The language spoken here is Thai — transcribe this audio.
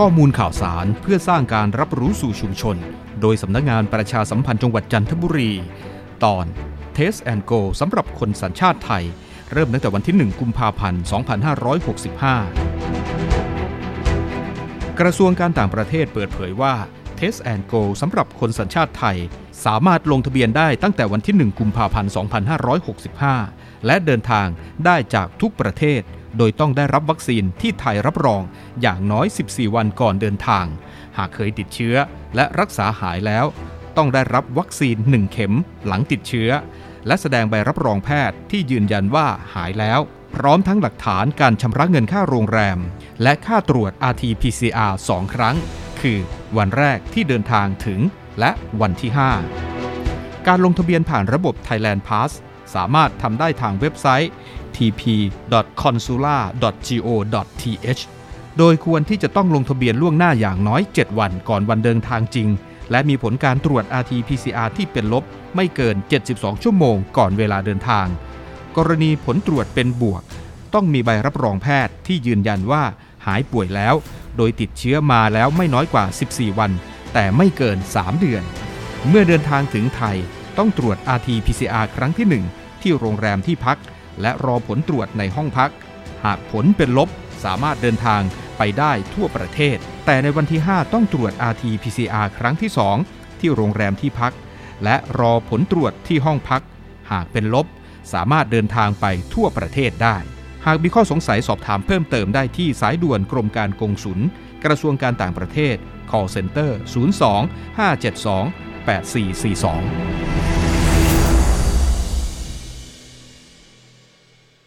ข้อมูลข่าวสารเพื่อสร้างการรับรู้สู่ชุมชน โดยสำนักงานประชาสัมพันธ์จังหวัดจันทบุรี ตอน Test and Go สำหรับคนสัญชาติไทย เริ่มตั้งแต่วันที่ 1 กุมภาพันธ์ 2565 กระทรวงการต่างประเทศเปิดเผยว่า Test and Go สำหรับคนสัญชาติไทย สามารถลงทะเบียนได้ตั้งแต่วันที่ 1 กุมภาพันธ์ 2565 และเดินทางได้จากทุกประเทศ โดยต้องได้รับวัคซีนที่ไทยรับรองอย่างน้อย 14 วันก่อนเดินทาง หากเคยติดเชื้อและรักษาหายแล้ว ต้องได้รับวัคซีน 1 เข็มหลังติดเชื้อ และแสดงใบรับรองแพทย์ที่ยืนยันว่าหายแล้ว พร้อมทั้งหลักฐานการชำระเงินค่าโรงแรม และค่าตรวจ RT-PCR 2 ครั้ง คือวันแรกที่เดินทางถึงและวันที่ 5 การลงทะเบียนผ่านระบบ Thailand Pass สามารถทำได้ทางเว็บไซต์ tp.consular.go.th โดยควรที่จะต้องลงทะเบียนล่วงหน้าอย่างน้อย 7 วันก่อนวันเดินทางจริง และมีผลการตรวจ RT-PCR ที่เป็นลบไม่เกิน 72 ชั่วโมงก่อนเวลาเดินทาง กรณีผลตรวจเป็นบวก ต้องมีใบรับรองแพทย์ที่ยืนยันว่าหายป่วยแล้ว โดยติดเชื้อมาแล้วไม่น้อยกว่า 14 วัน แต่ไม่เกิน 3 เดือน เมื่อเดินทางถึงไทย ต้องตรวจ RT-PCR ครั้งที่ 1 ที่โรงแรมที่พัก และรอผลตรวจในห้องพัก หากผลเป็นลบสามารถเดินทางไปได้ทั่วประเทศ แต่ในวันที่ 5 ต้องตรวจ RT-PCR ครั้งที่ 2 ที่โรงแรมที่พัก และรอผลตรวจที่ห้องพัก หากเป็นลบ สามารถเดินทางไปทั่วประเทศได้ หากมีข้อสงสัยสอบถามเพิ่มเติมได้ที่สายด่วนกรมการกงสุลกระทรวงการต่างประเทศ call center 02 572 8442